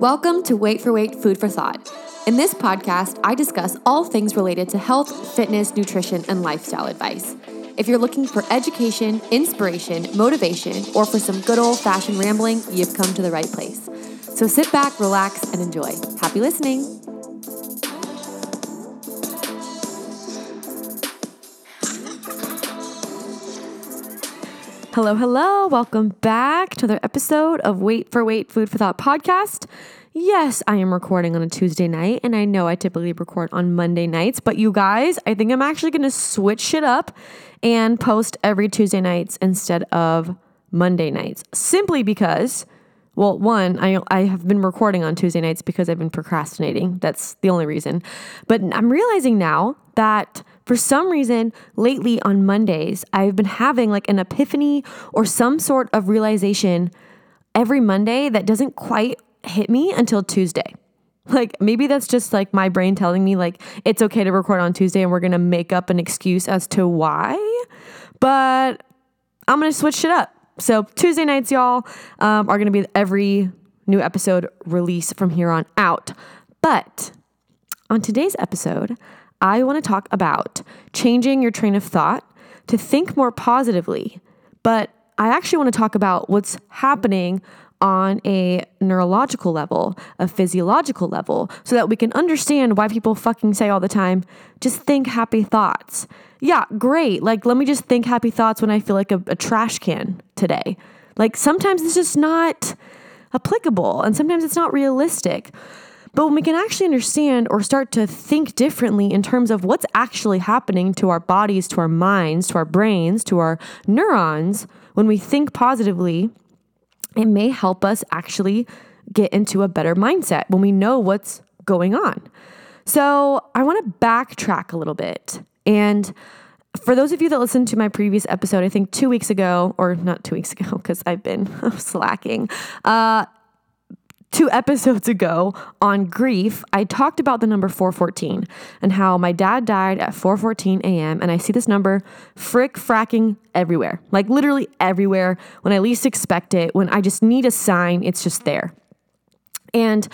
Welcome to Wait for Wait Food for Thought. In this podcast, I discuss all things related to health, fitness, nutrition, and lifestyle advice. If you're looking for education, inspiration, motivation, or for some good old fashioned rambling, you've come to the right place. So sit back, relax, and enjoy. Happy listening. Hello, hello. Welcome back to another episode of Wait for Wait Food for Thought podcast. Yes, I am recording on a Tuesday night, and I know I typically record on Monday nights, but you guys, I think I'm actually going to switch it up and post every Tuesday nights instead of Monday nights simply because. Well, one, I, I have been recording on Tuesday nights because I've been procrastinating. That's the only reason. But I'm realizing now that for some reason, lately on Mondays, I've been having like an epiphany or some sort of realization every Monday that doesn't quite hit me until Tuesday. Like maybe that's just like my brain telling me like it's okay to record on Tuesday and we're going to make up an excuse as to why. But I'm going to switch it up. So Tuesday nights y'all um, are going to be every new episode release from here on out. But on today's episode, I want to talk about changing your train of thought to think more positively. But I actually want to talk about what's happening on a neurological level, a physiological level, so that we can understand why people fucking say all the time, just think happy thoughts. Yeah, great. Like, let me just think happy thoughts when I feel like a, a trash can today. Like, sometimes it's just not applicable and sometimes it's not realistic. But when we can actually understand or start to think differently in terms of what's actually happening to our bodies, to our minds, to our brains, to our neurons, when we think positively, it may help us actually get into a better mindset when we know what's going on. So I want to backtrack a little bit. And for those of you that listened to my previous episode, I think two weeks ago, or not two weeks ago, because I've been slacking, uh, two episodes ago on grief, I talked about the number 414 and how my dad died at 4:14 a.m. and I see this number frick fracking everywhere. Like literally everywhere when I least expect it, when I just need a sign, it's just there. And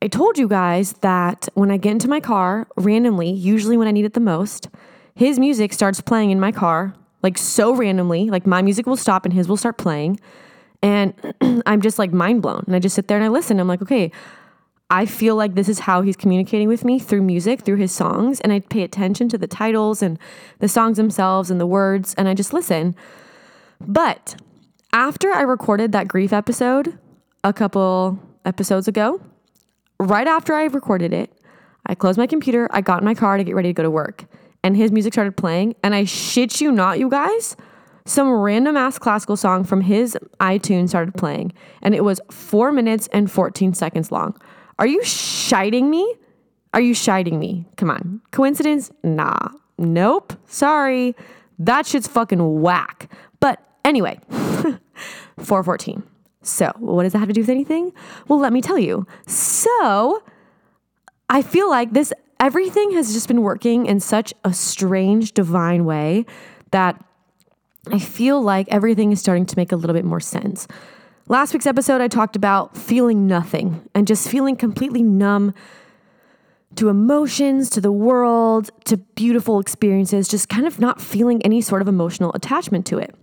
I told you guys that when I get into my car randomly, usually when I need it the most, his music starts playing in my car, like so randomly, like my music will stop and his will start playing. And I'm just like mind blown. And I just sit there and I listen. I'm like, okay, I feel like this is how he's communicating with me through music, through his songs. And I pay attention to the titles and the songs themselves and the words. And I just listen. But after I recorded that grief episode a couple episodes ago, right after I recorded it, I closed my computer, I got in my car to get ready to go to work. And his music started playing. And I shit you not, you guys some random ass classical song from his iTunes started playing, and it was four minutes and 14 seconds long. Are you shiting me? Are you shiting me? Come on. Coincidence? Nah. Nope. Sorry. That shit's fucking whack. But anyway, 414. So, what does that have to do with anything? Well, let me tell you. So, I feel like this everything has just been working in such a strange divine way that I feel like everything is starting to make a little bit more sense. Last week's episode, I talked about feeling nothing and just feeling completely numb to emotions, to the world, to beautiful experiences, just kind of not feeling any sort of emotional attachment to it.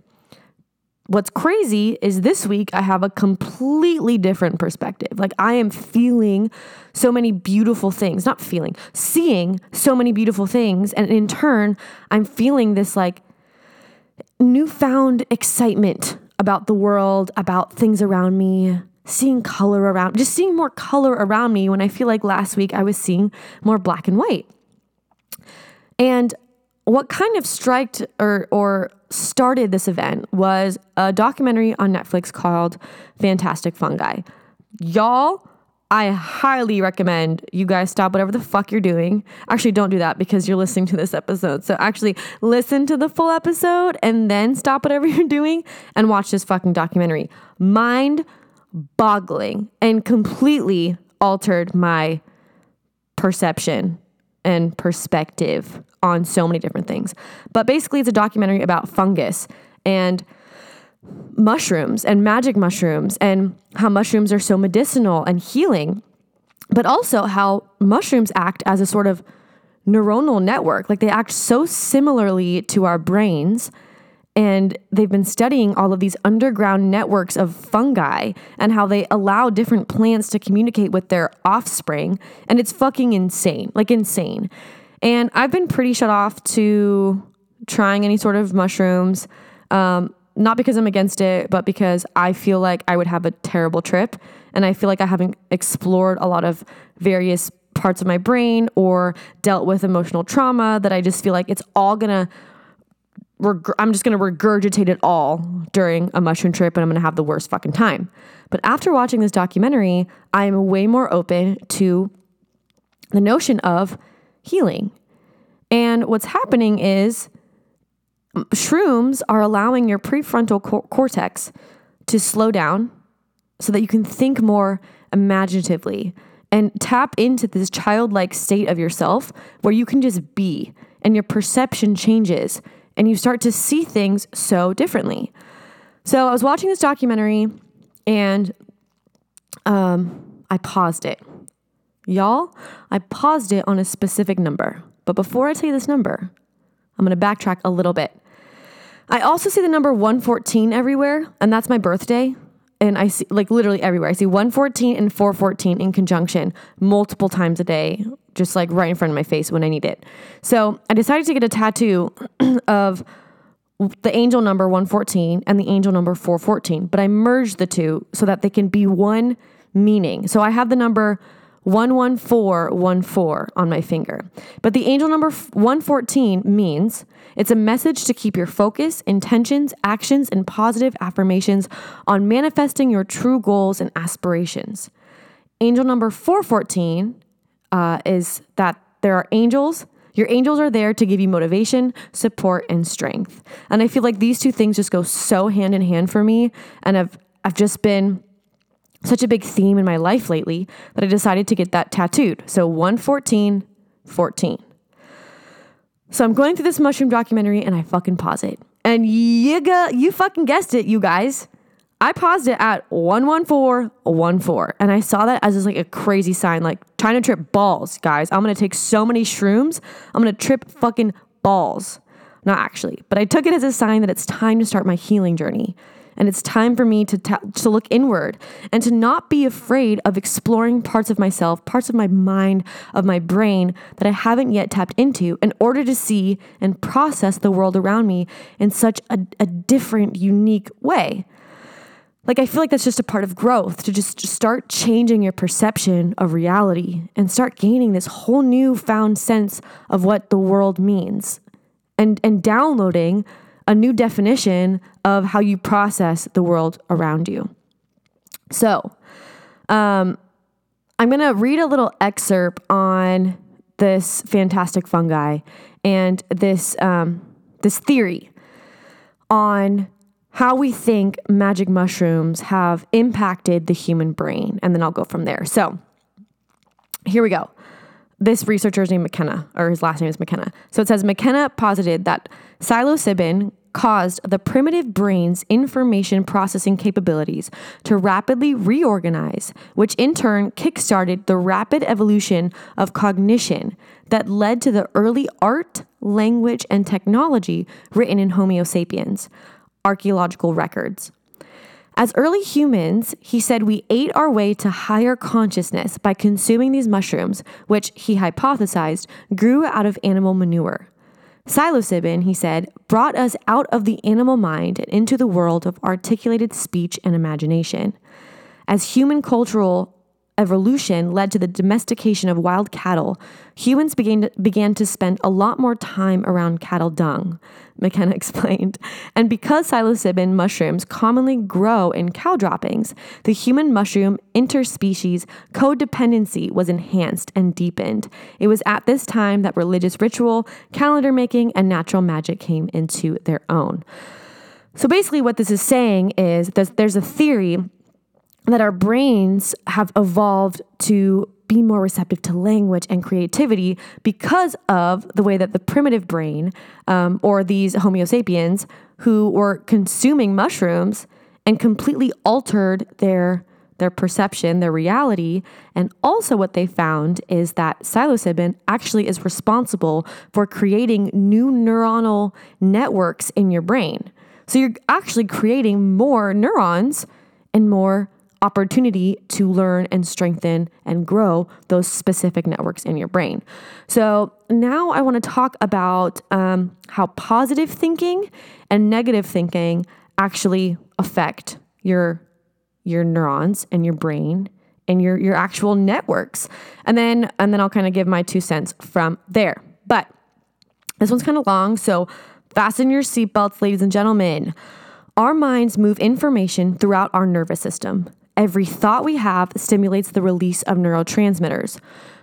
What's crazy is this week I have a completely different perspective. Like I am feeling so many beautiful things, not feeling, seeing so many beautiful things. And in turn, I'm feeling this like newfound excitement about the world, about things around me, seeing color around, just seeing more color around me when I feel like last week I was seeing more black and white. And what kind of striked or or started this event was a documentary on Netflix called Fantastic Fungi. Y'all I highly recommend you guys stop whatever the fuck you're doing. Actually, don't do that because you're listening to this episode. So, actually, listen to the full episode and then stop whatever you're doing and watch this fucking documentary. Mind boggling and completely altered my perception and perspective on so many different things. But basically, it's a documentary about fungus and mushrooms and magic mushrooms and how mushrooms are so medicinal and healing, but also how mushrooms act as a sort of neuronal network. Like they act so similarly to our brains. And they've been studying all of these underground networks of fungi and how they allow different plants to communicate with their offspring. And it's fucking insane, like insane. And I've been pretty shut off to trying any sort of mushrooms. Um, not because I'm against it, but because I feel like I would have a terrible trip. And I feel like I haven't explored a lot of various parts of my brain or dealt with emotional trauma that I just feel like it's all gonna, reg- I'm just gonna regurgitate it all during a mushroom trip and I'm gonna have the worst fucking time. But after watching this documentary, I am way more open to the notion of healing. And what's happening is, shrooms are allowing your prefrontal cor- cortex to slow down so that you can think more imaginatively and tap into this childlike state of yourself where you can just be and your perception changes and you start to see things so differently. So I was watching this documentary and um, I paused it. Y'all, I paused it on a specific number. But before I tell you this number, I'm going to backtrack a little bit. I also see the number 114 everywhere, and that's my birthday. And I see, like, literally everywhere. I see 114 and 414 in conjunction multiple times a day, just like right in front of my face when I need it. So I decided to get a tattoo of the angel number 114 and the angel number 414, but I merged the two so that they can be one meaning. So I have the number 11414 on my finger. But the angel number 114 means it's a message to keep your focus, intentions, actions, and positive affirmations on manifesting your true goals and aspirations. Angel number 414 uh, is that there are angels. Your angels are there to give you motivation, support, and strength. And I feel like these two things just go so hand in hand for me. And I've, I've just been such a big theme in my life lately that I decided to get that tattooed. So 114, 14. So I'm going through this mushroom documentary and I fucking pause it. And you, got, you fucking guessed it, you guys. I paused it at 11414 and I saw that as just like a crazy sign, like trying to trip balls, guys. I'm gonna take so many shrooms, I'm gonna trip fucking balls. Not actually, but I took it as a sign that it's time to start my healing journey. And it's time for me to, ta- to look inward and to not be afraid of exploring parts of myself, parts of my mind, of my brain that I haven't yet tapped into in order to see and process the world around me in such a, a different, unique way. Like, I feel like that's just a part of growth to just start changing your perception of reality and start gaining this whole new found sense of what the world means and, and downloading a new definition of how you process the world around you. So, um, I'm going to read a little excerpt on this fantastic fungi and this um, this theory on how we think magic mushrooms have impacted the human brain, and then I'll go from there. So, here we go. This researcher is named McKenna, or his last name is McKenna. So it says McKenna posited that psilocybin caused the primitive brain's information processing capabilities to rapidly reorganize, which in turn kickstarted the rapid evolution of cognition that led to the early art, language, and technology written in Homo sapiens archaeological records. As early humans, he said we ate our way to higher consciousness by consuming these mushrooms, which he hypothesized grew out of animal manure. Psilocybin, he said, brought us out of the animal mind and into the world of articulated speech and imagination. As human cultural evolution led to the domestication of wild cattle, humans began to, began to spend a lot more time around cattle dung, McKenna explained. And because psilocybin mushrooms commonly grow in cow droppings, the human mushroom interspecies codependency was enhanced and deepened. It was at this time that religious ritual, calendar making, and natural magic came into their own. So basically, what this is saying is that there's a theory that our brains have evolved to be more receptive to language and creativity because of the way that the primitive brain um, or these Homo sapiens who were consuming mushrooms and completely altered their their perception, their reality, and also what they found is that psilocybin actually is responsible for creating new neuronal networks in your brain. So you're actually creating more neurons and more opportunity to learn and strengthen and grow those specific networks in your brain. So, now I want to talk about um, how positive thinking and negative thinking actually affect your your neurons and your brain and your your actual networks. And then and then I'll kind of give my two cents from there. But this one's kind of long, so fasten your seatbelts, ladies and gentlemen. Our minds move information throughout our nervous system. Every thought we have stimulates the release of neurotransmitters.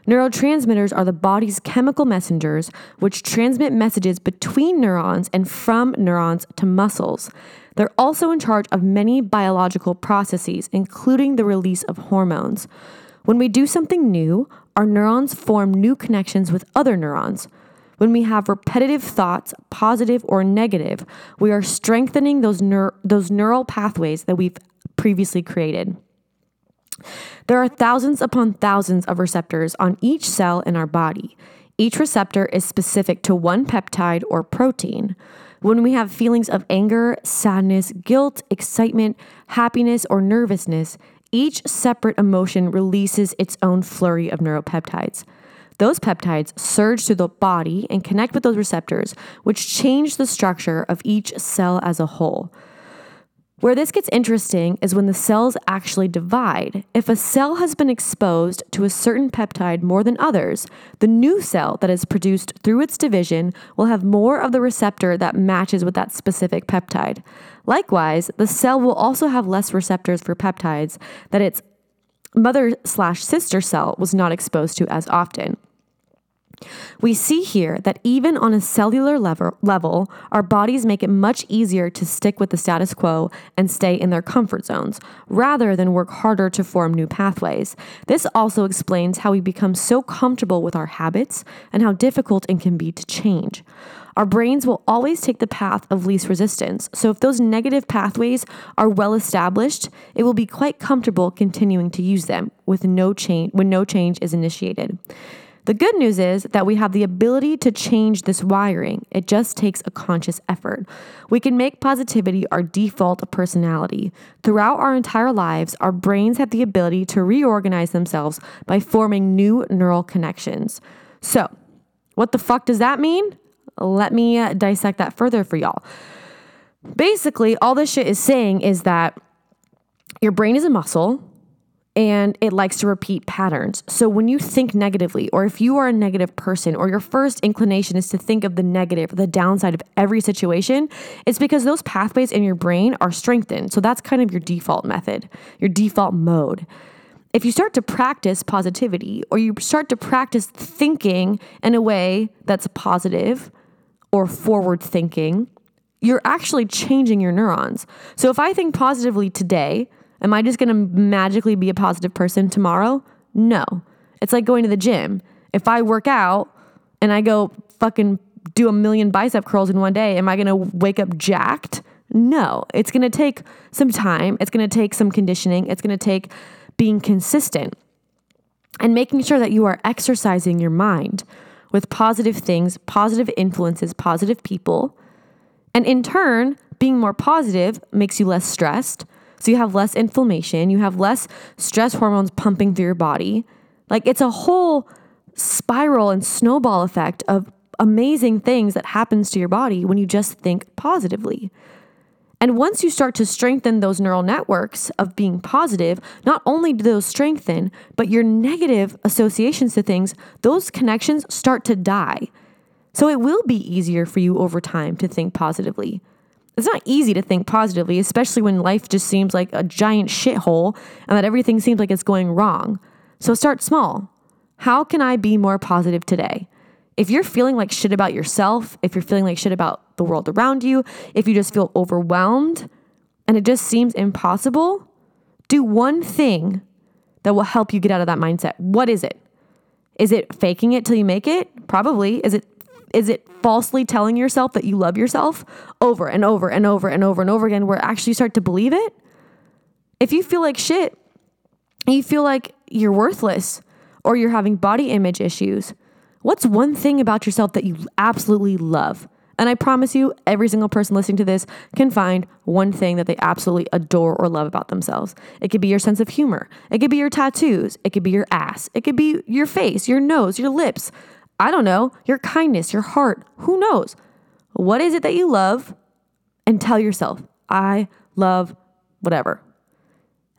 Neurotransmitters are the body's chemical messengers which transmit messages between neurons and from neurons to muscles. They're also in charge of many biological processes, including the release of hormones. When we do something new, our neurons form new connections with other neurons. When we have repetitive thoughts, positive or negative, we are strengthening those, neur- those neural pathways that we've previously created. There are thousands upon thousands of receptors on each cell in our body. Each receptor is specific to one peptide or protein. When we have feelings of anger, sadness, guilt, excitement, happiness, or nervousness, each separate emotion releases its own flurry of neuropeptides. Those peptides surge through the body and connect with those receptors, which change the structure of each cell as a whole. Where this gets interesting is when the cells actually divide. If a cell has been exposed to a certain peptide more than others, the new cell that is produced through its division will have more of the receptor that matches with that specific peptide. Likewise, the cell will also have less receptors for peptides that its mother slash sister cell was not exposed to as often. We see here that even on a cellular level, level, our bodies make it much easier to stick with the status quo and stay in their comfort zones, rather than work harder to form new pathways. This also explains how we become so comfortable with our habits and how difficult it can be to change. Our brains will always take the path of least resistance. So, if those negative pathways are well established, it will be quite comfortable continuing to use them with no change when no change is initiated. The good news is that we have the ability to change this wiring. It just takes a conscious effort. We can make positivity our default personality. Throughout our entire lives, our brains have the ability to reorganize themselves by forming new neural connections. So, what the fuck does that mean? Let me uh, dissect that further for y'all. Basically, all this shit is saying is that your brain is a muscle and it likes to repeat patterns. So when you think negatively, or if you are a negative person, or your first inclination is to think of the negative, the downside of every situation, it's because those pathways in your brain are strengthened. So that's kind of your default method, your default mode. If you start to practice positivity, or you start to practice thinking in a way that's positive or forward thinking, you're actually changing your neurons. So if I think positively today, Am I just going to magically be a positive person tomorrow? No. It's like going to the gym. If I work out and I go fucking do a million bicep curls in one day, am I going to wake up jacked? No. It's going to take some time. It's going to take some conditioning. It's going to take being consistent and making sure that you are exercising your mind with positive things, positive influences, positive people. And in turn, being more positive makes you less stressed, so you have less inflammation, you have less stress hormones pumping through your body. Like it's a whole spiral and snowball effect of amazing things that happens to your body when you just think positively. And once you start to strengthen those neural networks of being positive, not only do those strengthen, but your negative associations to things, those connections start to die. So it will be easier for you over time to think positively. It's not easy to think positively, especially when life just seems like a giant shithole and that everything seems like it's going wrong. So start small. How can I be more positive today? If you're feeling like shit about yourself, if you're feeling like shit about the world around you, if you just feel overwhelmed and it just seems impossible, do one thing that will help you get out of that mindset. What is it? Is it faking it till you make it? Probably. Is it is it falsely telling yourself that you love yourself over and over and over and over and over again where actually you start to believe it? If you feel like shit, you feel like you're worthless or you're having body image issues, what's one thing about yourself that you absolutely love? And I promise you, every single person listening to this can find one thing that they absolutely adore or love about themselves. It could be your sense of humor. It could be your tattoos. It could be your ass. It could be your face, your nose, your lips. I don't know, your kindness, your heart. Who knows? What is it that you love? And tell yourself, I love whatever.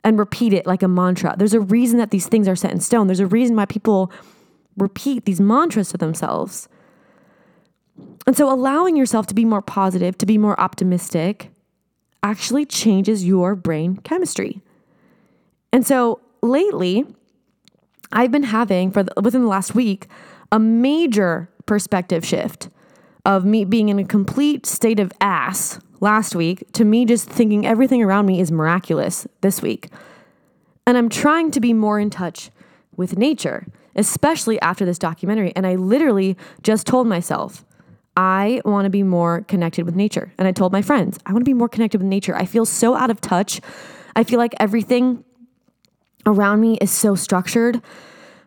And repeat it like a mantra. There's a reason that these things are set in stone. There's a reason why people repeat these mantras to themselves. And so allowing yourself to be more positive, to be more optimistic, actually changes your brain chemistry. And so lately, I've been having for the, within the last week a major perspective shift of me being in a complete state of ass last week to me just thinking everything around me is miraculous this week. And I'm trying to be more in touch with nature, especially after this documentary. And I literally just told myself, I want to be more connected with nature. And I told my friends, I want to be more connected with nature. I feel so out of touch. I feel like everything around me is so structured.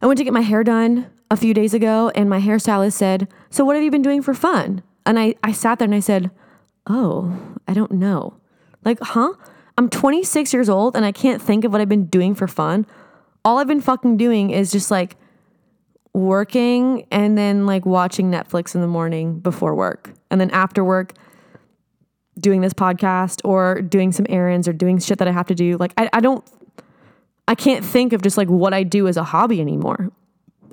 I went to get my hair done a few days ago, and my hairstylist said, So, what have you been doing for fun? And I, I sat there and I said, Oh, I don't know. Like, huh? I'm 26 years old and I can't think of what I've been doing for fun. All I've been fucking doing is just like working and then like watching Netflix in the morning before work. And then after work, doing this podcast or doing some errands or doing shit that I have to do. Like, I, I don't, I can't think of just like what I do as a hobby anymore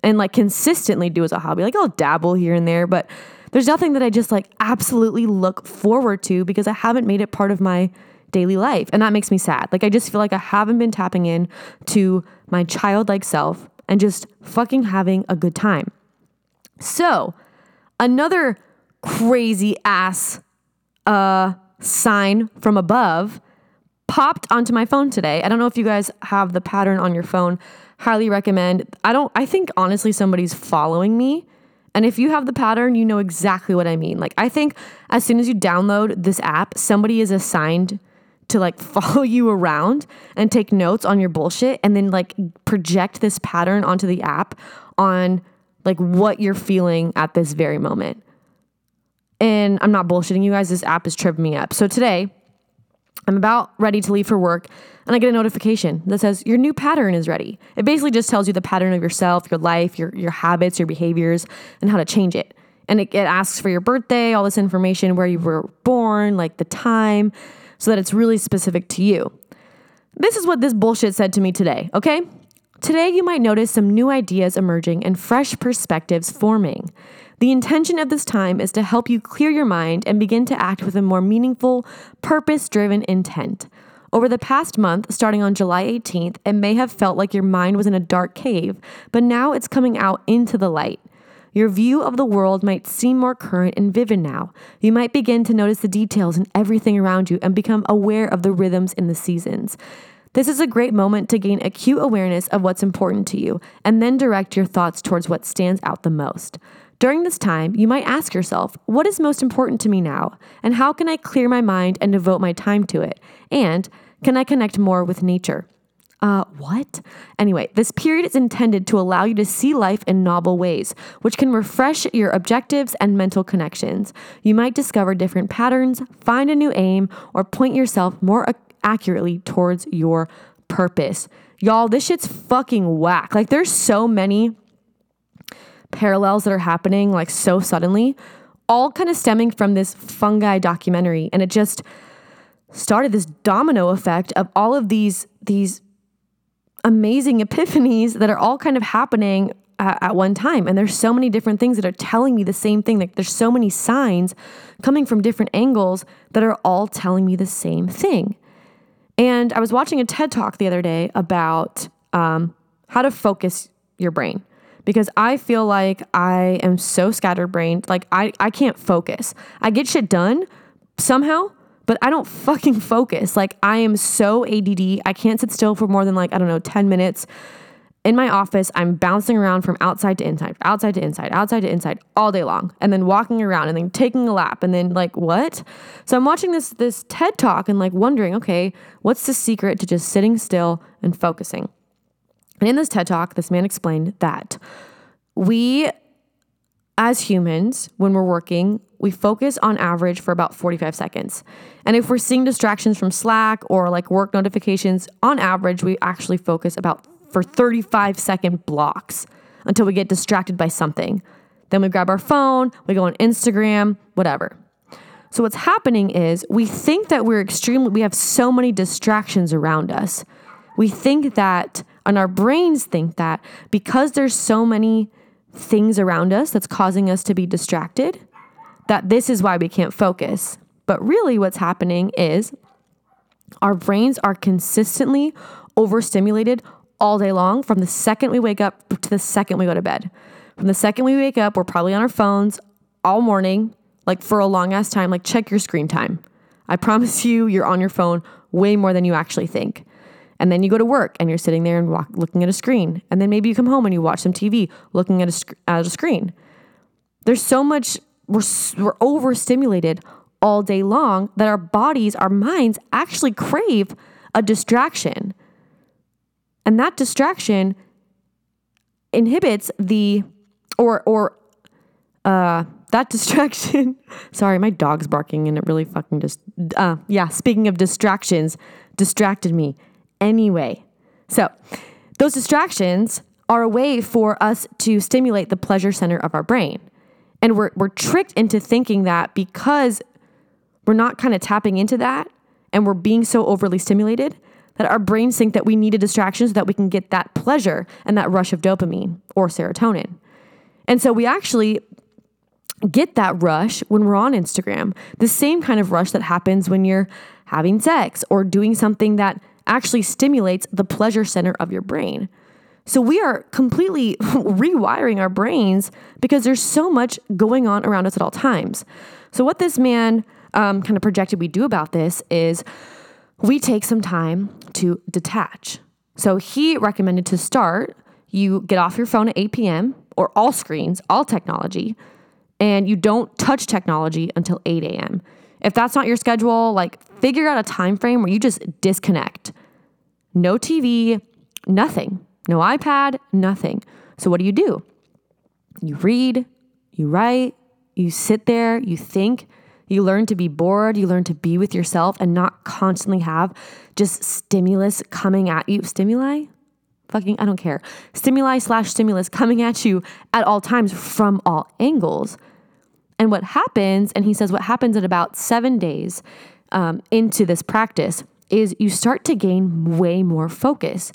and like consistently do as a hobby. Like, I'll dabble here and there, but there's nothing that I just like absolutely look forward to because I haven't made it part of my daily life. And that makes me sad. Like, I just feel like I haven't been tapping in to my childlike self and just fucking having a good time. So, another crazy ass uh, sign from above popped onto my phone today. I don't know if you guys have the pattern on your phone. Highly recommend. I don't, I think honestly somebody's following me. And if you have the pattern, you know exactly what I mean. Like, I think as soon as you download this app, somebody is assigned to like follow you around and take notes on your bullshit and then like project this pattern onto the app on like what you're feeling at this very moment. And I'm not bullshitting you guys, this app is tripping me up. So today, I'm about ready to leave for work and I get a notification that says your new pattern is ready. It basically just tells you the pattern of yourself, your life, your, your habits, your behaviors, and how to change it. And it, it asks for your birthday, all this information, where you were born, like the time so that it's really specific to you. This is what this bullshit said to me today, okay? Today, you might notice some new ideas emerging and fresh perspectives forming. The intention of this time is to help you clear your mind and begin to act with a more meaningful, purpose driven intent. Over the past month, starting on July 18th, it may have felt like your mind was in a dark cave, but now it's coming out into the light. Your view of the world might seem more current and vivid now. You might begin to notice the details in everything around you and become aware of the rhythms in the seasons. This is a great moment to gain acute awareness of what's important to you and then direct your thoughts towards what stands out the most. During this time, you might ask yourself, what is most important to me now? And how can I clear my mind and devote my time to it? And can I connect more with nature? Uh, what? Anyway, this period is intended to allow you to see life in novel ways, which can refresh your objectives and mental connections. You might discover different patterns, find a new aim, or point yourself more accurately towards your purpose. Y'all, this shit's fucking whack. Like, there's so many parallels that are happening, like, so suddenly, all kind of stemming from this fungi documentary. And it just started this domino effect of all of these, these amazing epiphanies that are all kind of happening at, at, one time. And there's so many different things that are telling me the same thing. Like there's so many signs coming from different angles that are all telling me the same thing. And I was watching a TED talk the other day about um, how to focus your brain because I feel like I am so scatterbrained. Like I, I can't focus. I get shit done somehow, but I don't fucking focus. Like I am so ADD. I can't sit still for more than like, I don't know, 10 minutes. In my office, I'm bouncing around from outside to inside, outside to inside, outside to inside all day long, and then walking around and then taking a lap and then like what? So I'm watching this this TED talk and like wondering, okay, what's the secret to just sitting still and focusing? And in this TED talk, this man explained that we as humans, when we're working, we focus on average for about 45 seconds. And if we're seeing distractions from Slack or like work notifications, on average, we actually focus about for 35 second blocks until we get distracted by something. Then we grab our phone, we go on Instagram, whatever. So what's happening is we think that we're extremely we have so many distractions around us. We think that and our brains think that because there's so many things around us that's causing us to be distracted, that this is why we can't focus. But really, what's happening is our brains are consistently overstimulated all day long from the second we wake up to the second we go to bed. From the second we wake up, we're probably on our phones all morning, like for a long ass time. Like, check your screen time. I promise you, you're on your phone way more than you actually think. And then you go to work and you're sitting there and walk, looking at a screen. And then maybe you come home and you watch some TV looking at a, sc- at a screen. There's so much, we're, we're overstimulated all day long that our bodies, our minds actually crave a distraction. And that distraction inhibits the, or, or, uh, that distraction. sorry, my dog's barking and it really fucking just, uh, yeah, speaking of distractions, distracted me anyway. So, those distractions are a way for us to stimulate the pleasure center of our brain. And we're, we're tricked into thinking that because we're not kind of tapping into that and we're being so overly stimulated, that our brains think that we need a distraction so that we can get that pleasure and that rush of dopamine or serotonin. And so we actually get that rush when we're on Instagram, the same kind of rush that happens when you're having sex or doing something that actually stimulates the pleasure center of your brain. So we are completely rewiring our brains because there's so much going on around us at all times. So, what this man um, kind of projected we do about this is we take some time to detach. So, he recommended to start, you get off your phone at 8 p.m. or all screens, all technology, and you don't touch technology until 8 a.m. If that's not your schedule, like figure out a time frame where you just disconnect. No TV, nothing. No iPad, nothing. So what do you do? You read, you write, you sit there, you think, you learn to be bored, you learn to be with yourself and not constantly have just stimulus coming at you. Stimuli? Fucking, I don't care. Stimuli slash stimulus coming at you at all times from all angles. And what happens, and he says what happens at about seven days um, into this practice is you start to gain way more focus.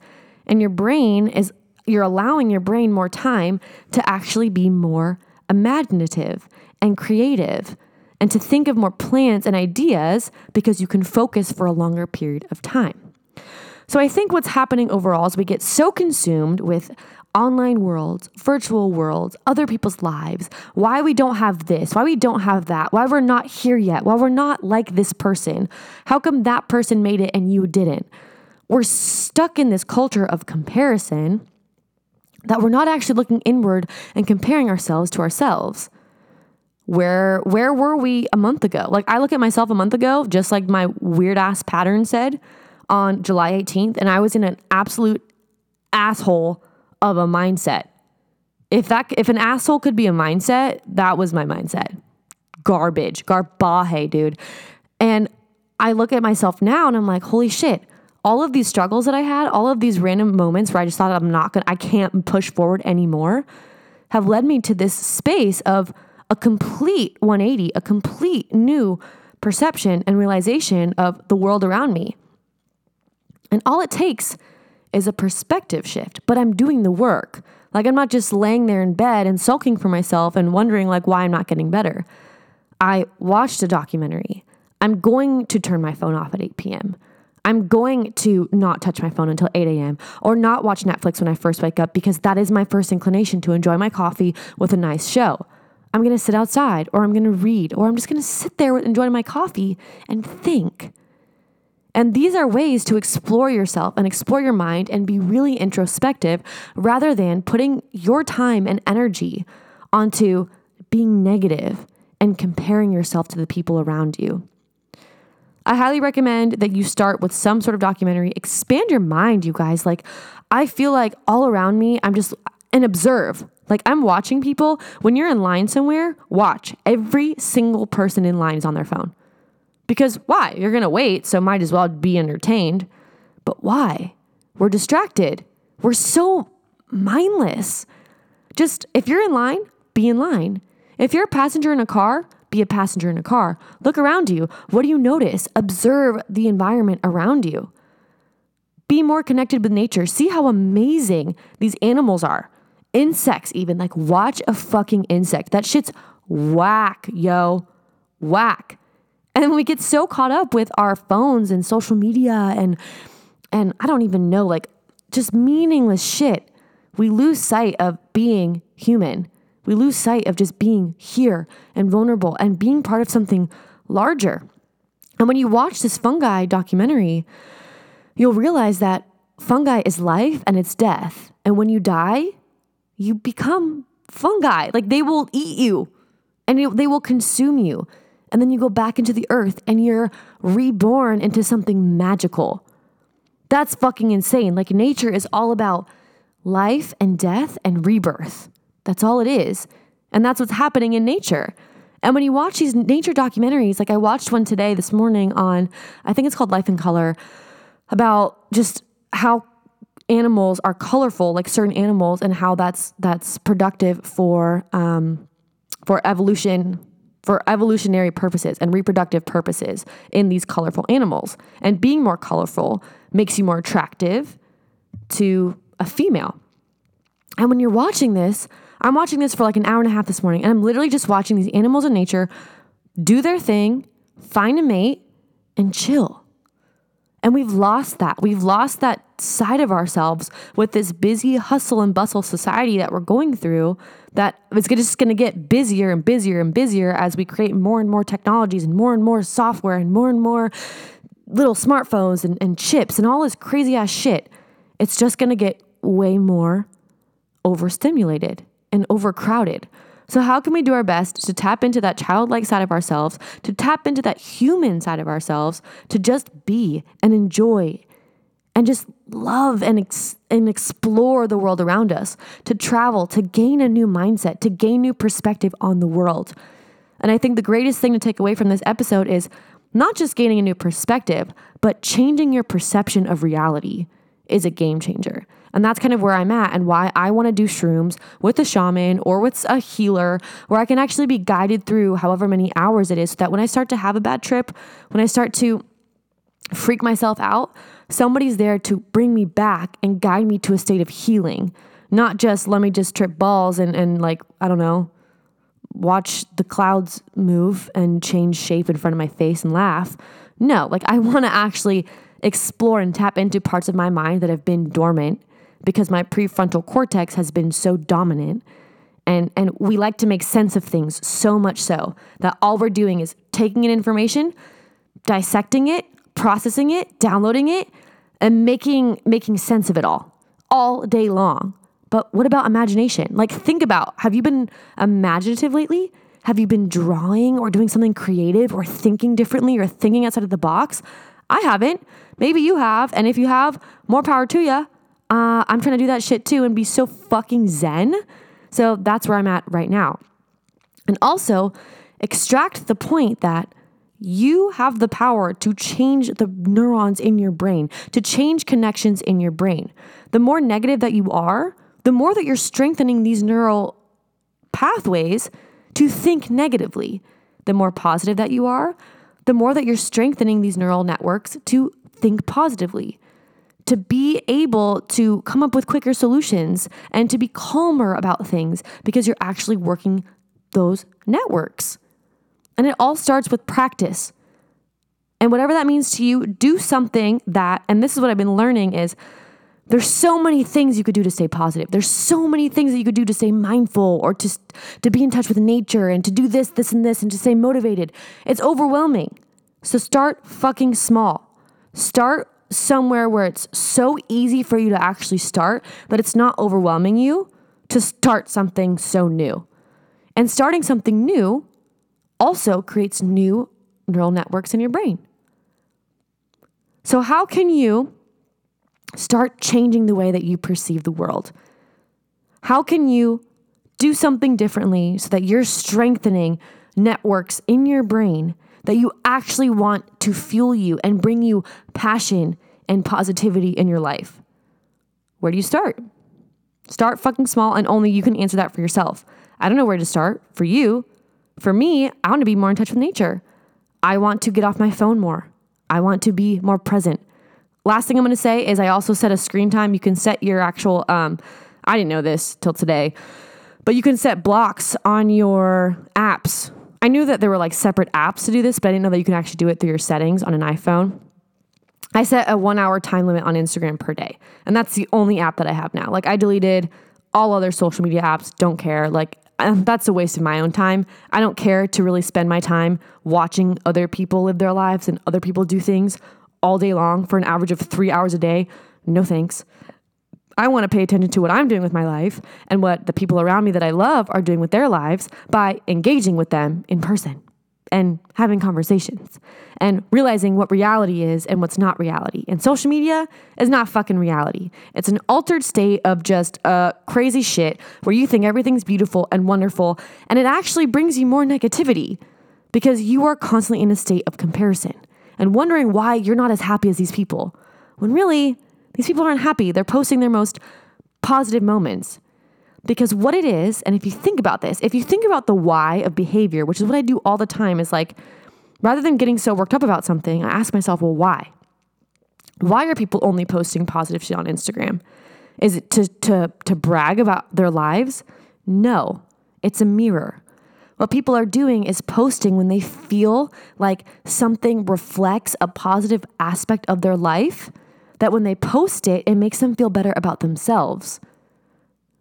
And your brain is, you're allowing your brain more time to actually be more imaginative and creative and to think of more plans and ideas because you can focus for a longer period of time. So I think what's happening overall is we get so consumed with online worlds, virtual worlds, other people's lives, why we don't have this, why we don't have that, why we're not here yet, why we're not like this person. How come that person made it and you didn't? We're stuck in this culture of comparison that we're not actually looking inward and comparing ourselves to ourselves. Where where were we a month ago? Like I look at myself a month ago, just like my weird ass pattern said on July 18th, and I was in an absolute asshole of a mindset. If that if an asshole could be a mindset, that was my mindset. Garbage, garbaje, dude. And I look at myself now and I'm like, holy shit. All of these struggles that I had, all of these random moments where I just thought I'm not gonna, I can't push forward anymore, have led me to this space of a complete 180, a complete new perception and realization of the world around me. And all it takes is a perspective shift, but I'm doing the work. Like I'm not just laying there in bed and sulking for myself and wondering like why I'm not getting better. I watched a documentary. I'm going to turn my phone off at 8 p.m. I'm going to not touch my phone until 8 a.m. or not watch Netflix when I first wake up because that is my first inclination to enjoy my coffee with a nice show. I'm going to sit outside or I'm going to read or I'm just going to sit there enjoying my coffee and think. And these are ways to explore yourself and explore your mind and be really introspective rather than putting your time and energy onto being negative and comparing yourself to the people around you. I highly recommend that you start with some sort of documentary. Expand your mind, you guys. Like, I feel like all around me, I'm just, and observe. Like, I'm watching people. When you're in line somewhere, watch. Every single person in line is on their phone. Because why? You're going to wait, so might as well be entertained. But why? We're distracted. We're so mindless. Just if you're in line, be in line. If you're a passenger in a car, be a passenger in a car. Look around you. What do you notice? Observe the environment around you. Be more connected with nature. See how amazing these animals are. Insects, even. Like, watch a fucking insect. That shit's whack, yo. Whack. And we get so caught up with our phones and social media and and I don't even know, like just meaningless shit. We lose sight of being human. We lose sight of just being here and vulnerable and being part of something larger. And when you watch this fungi documentary, you'll realize that fungi is life and it's death. And when you die, you become fungi. Like they will eat you and they will consume you. And then you go back into the earth and you're reborn into something magical. That's fucking insane. Like nature is all about life and death and rebirth. That's all it is. And that's what's happening in nature. And when you watch these nature documentaries, like I watched one today this morning on, I think it's called Life in Color, about just how animals are colorful, like certain animals, and how that's that's productive for um, for evolution, for evolutionary purposes and reproductive purposes in these colorful animals. And being more colorful makes you more attractive to a female. And when you're watching this, I'm watching this for like an hour and a half this morning, and I'm literally just watching these animals in nature do their thing, find a mate, and chill. And we've lost that. We've lost that side of ourselves with this busy hustle and bustle society that we're going through that is just going to get busier and busier and busier as we create more and more technologies and more and more software and more and more little smartphones and, and chips and all this crazy ass shit. It's just going to get way more overstimulated and overcrowded. So, how can we do our best to tap into that childlike side of ourselves, to tap into that human side of ourselves, to just be and enjoy and just love and, ex- and explore the world around us, to travel, to gain a new mindset, to gain new perspective on the world? And I think the greatest thing to take away from this episode is not just gaining a new perspective, but changing your perception of reality is a game changer. And that's kind of where I'm at and why I want to do shrooms with a shaman or with a healer where I can actually be guided through however many hours it is so that when I start to have a bad trip, when I start to freak myself out, somebody's there to bring me back and guide me to a state of healing. Not just let me just trip balls and, and like, I don't know, watch the clouds move and change shape in front of my face and laugh. No, like I want to actually explore and tap into parts of my mind that have been dormant because my prefrontal cortex has been so dominant. And, and we like to make sense of things so much so that all we're doing is taking in information, dissecting it, processing it, downloading it, and making making sense of it all all day long. But what about imagination? Like think about have you been imaginative lately? Have you been drawing or doing something creative or thinking differently or thinking outside of the box? I haven't. Maybe you have. And if you have, more power to you. Uh, I'm trying to do that shit too and be so fucking zen. So that's where I'm at right now. And also, extract the point that you have the power to change the neurons in your brain, to change connections in your brain. The more negative that you are, the more that you're strengthening these neural pathways to think negatively. The more positive that you are, the more that you're strengthening these neural networks to think positively, to be able to come up with quicker solutions and to be calmer about things because you're actually working those networks. And it all starts with practice. And whatever that means to you, do something that, and this is what I've been learning is There's so many things you could do to stay positive. There's so many things that you could do to stay mindful or to, to be in touch with nature and to do this, this, and this and to stay motivated. It's overwhelming. So start fucking small. Start somewhere where it's so easy for you to actually start that it's not overwhelming you to start something so new. And starting something new also creates new neural networks in your brain. So, how can you Start changing the way that you perceive the world. How can you do something differently so that you're strengthening networks in your brain that you actually want to fuel you and bring you passion and positivity in your life? Where do you start? Start fucking small, and only you can answer that for yourself. I don't know where to start. For you, for me, I want to be more in touch with nature. I want to get off my phone more. I want to be more present. Last thing I'm going to say is I also set a screen time. You can set your actual, um, I didn't know this till today, but you can set blocks on your apps. I knew that there were like separate apps to do this, but I didn't know that you can actually do it through your settings on an iPhone. I set a one hour time limit on Instagram per day. And that's the only app that I have now. Like I deleted all other social media apps, don't care. Like that's a waste of my own time. I don't care to really spend my time watching other people live their lives and other people do things all day long for an average of three hours a day. No thanks. I want to pay attention to what I'm doing with my life and what the people around me that I love are doing with their lives by engaging with them in person and having conversations and realizing what reality is and what's not reality. And social media is not fucking reality. It's an altered state of just uh, crazy shit where you think everything's beautiful and wonderful, and it actually brings you more negativity because you are constantly in a state of comparison and wondering why you're not as happy as these people. When really, these people aren't happy. They're posting their most positive moments. Because what it is, and if you think about this, if you think about the why of behavior, which is what I do all the time, is like rather than getting so worked up about something, I ask myself, well, why? Why are people only posting positive shit on Instagram? Is it to, to, to brag about their lives? No, it's a mirror. What people are doing is posting when they feel like something reflects a positive aspect of their life, that when they post it, it makes them feel better about themselves.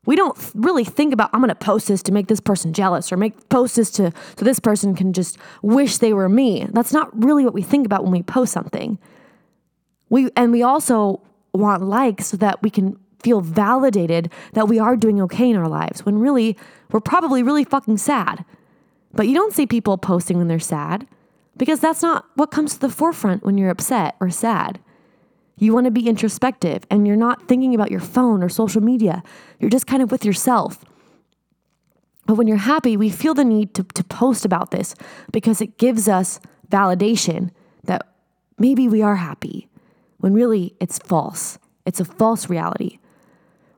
We don't really think about, I'm gonna post this to make this person jealous or make post this to so this person can just wish they were me. That's not really what we think about when we post something. We and we also want likes so that we can feel validated that we are doing okay in our lives when really we're probably really fucking sad. But you don't see people posting when they're sad because that's not what comes to the forefront when you're upset or sad. You want to be introspective and you're not thinking about your phone or social media. You're just kind of with yourself. But when you're happy, we feel the need to, to post about this because it gives us validation that maybe we are happy when really it's false. It's a false reality.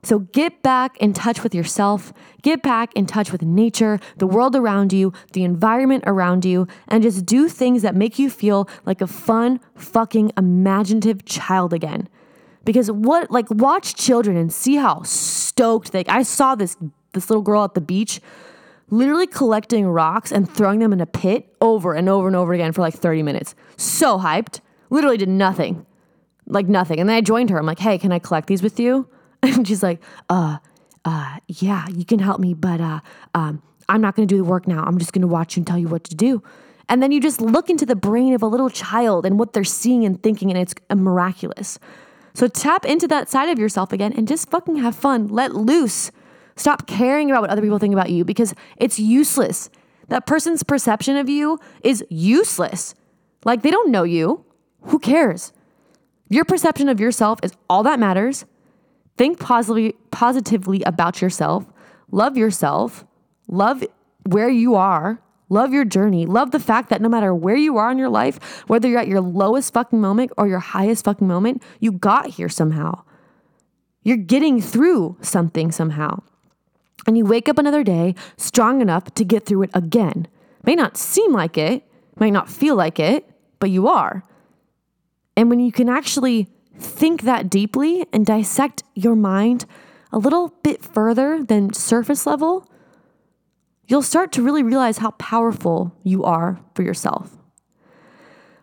So get back in touch with yourself, get back in touch with nature, the world around you, the environment around you, and just do things that make you feel like a fun, fucking imaginative child again. Because what, like, watch children and see how stoked they. I saw this this little girl at the beach, literally collecting rocks and throwing them in a pit over and over and over again for like 30 minutes. So hyped. Literally did nothing, like nothing. And then I joined her. I'm like, hey, can I collect these with you? And she's like, uh, uh, yeah, you can help me, but uh, um, I'm not going to do the work now. I'm just going to watch you and tell you what to do. And then you just look into the brain of a little child and what they're seeing and thinking, and it's miraculous. So tap into that side of yourself again and just fucking have fun. Let loose. Stop caring about what other people think about you because it's useless. That person's perception of you is useless. Like they don't know you. Who cares? Your perception of yourself is all that matters. Think positively, positively about yourself. Love yourself. Love where you are. Love your journey. Love the fact that no matter where you are in your life, whether you're at your lowest fucking moment or your highest fucking moment, you got here somehow. You're getting through something somehow. And you wake up another day strong enough to get through it again. May not seem like it, might not feel like it, but you are. And when you can actually think that deeply and dissect your mind a little bit further than surface level, you'll start to really realize how powerful you are for yourself.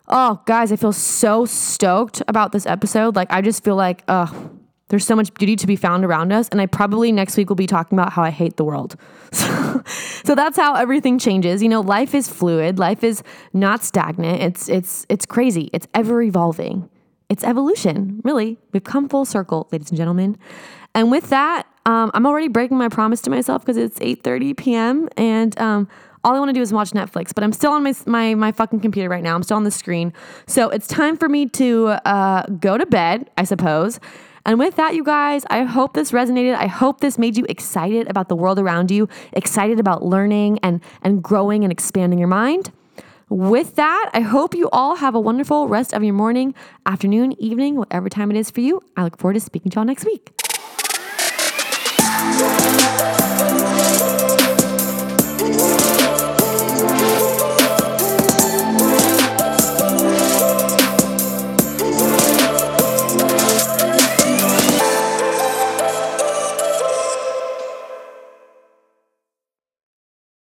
Oh, guys, I feel so stoked about this episode. Like, I just feel like, uh, There's so much beauty to be found around us. And I probably next week will be talking about how I hate the world. So, so that's how everything changes. You know, life is fluid. Life is not stagnant. It's it's it's crazy. It's ever evolving. It's evolution, really. We've come full circle, ladies and gentlemen. And with that, um, I'm already breaking my promise to myself because it's 8:30 p.m. and um, all I want to do is watch Netflix. But I'm still on my, my my fucking computer right now. I'm still on the screen, so it's time for me to uh, go to bed, I suppose. And with that, you guys, I hope this resonated. I hope this made you excited about the world around you, excited about learning and, and growing and expanding your mind. With that, I hope you all have a wonderful rest of your morning, afternoon, evening, whatever time it is for you. I look forward to speaking to y'all next week.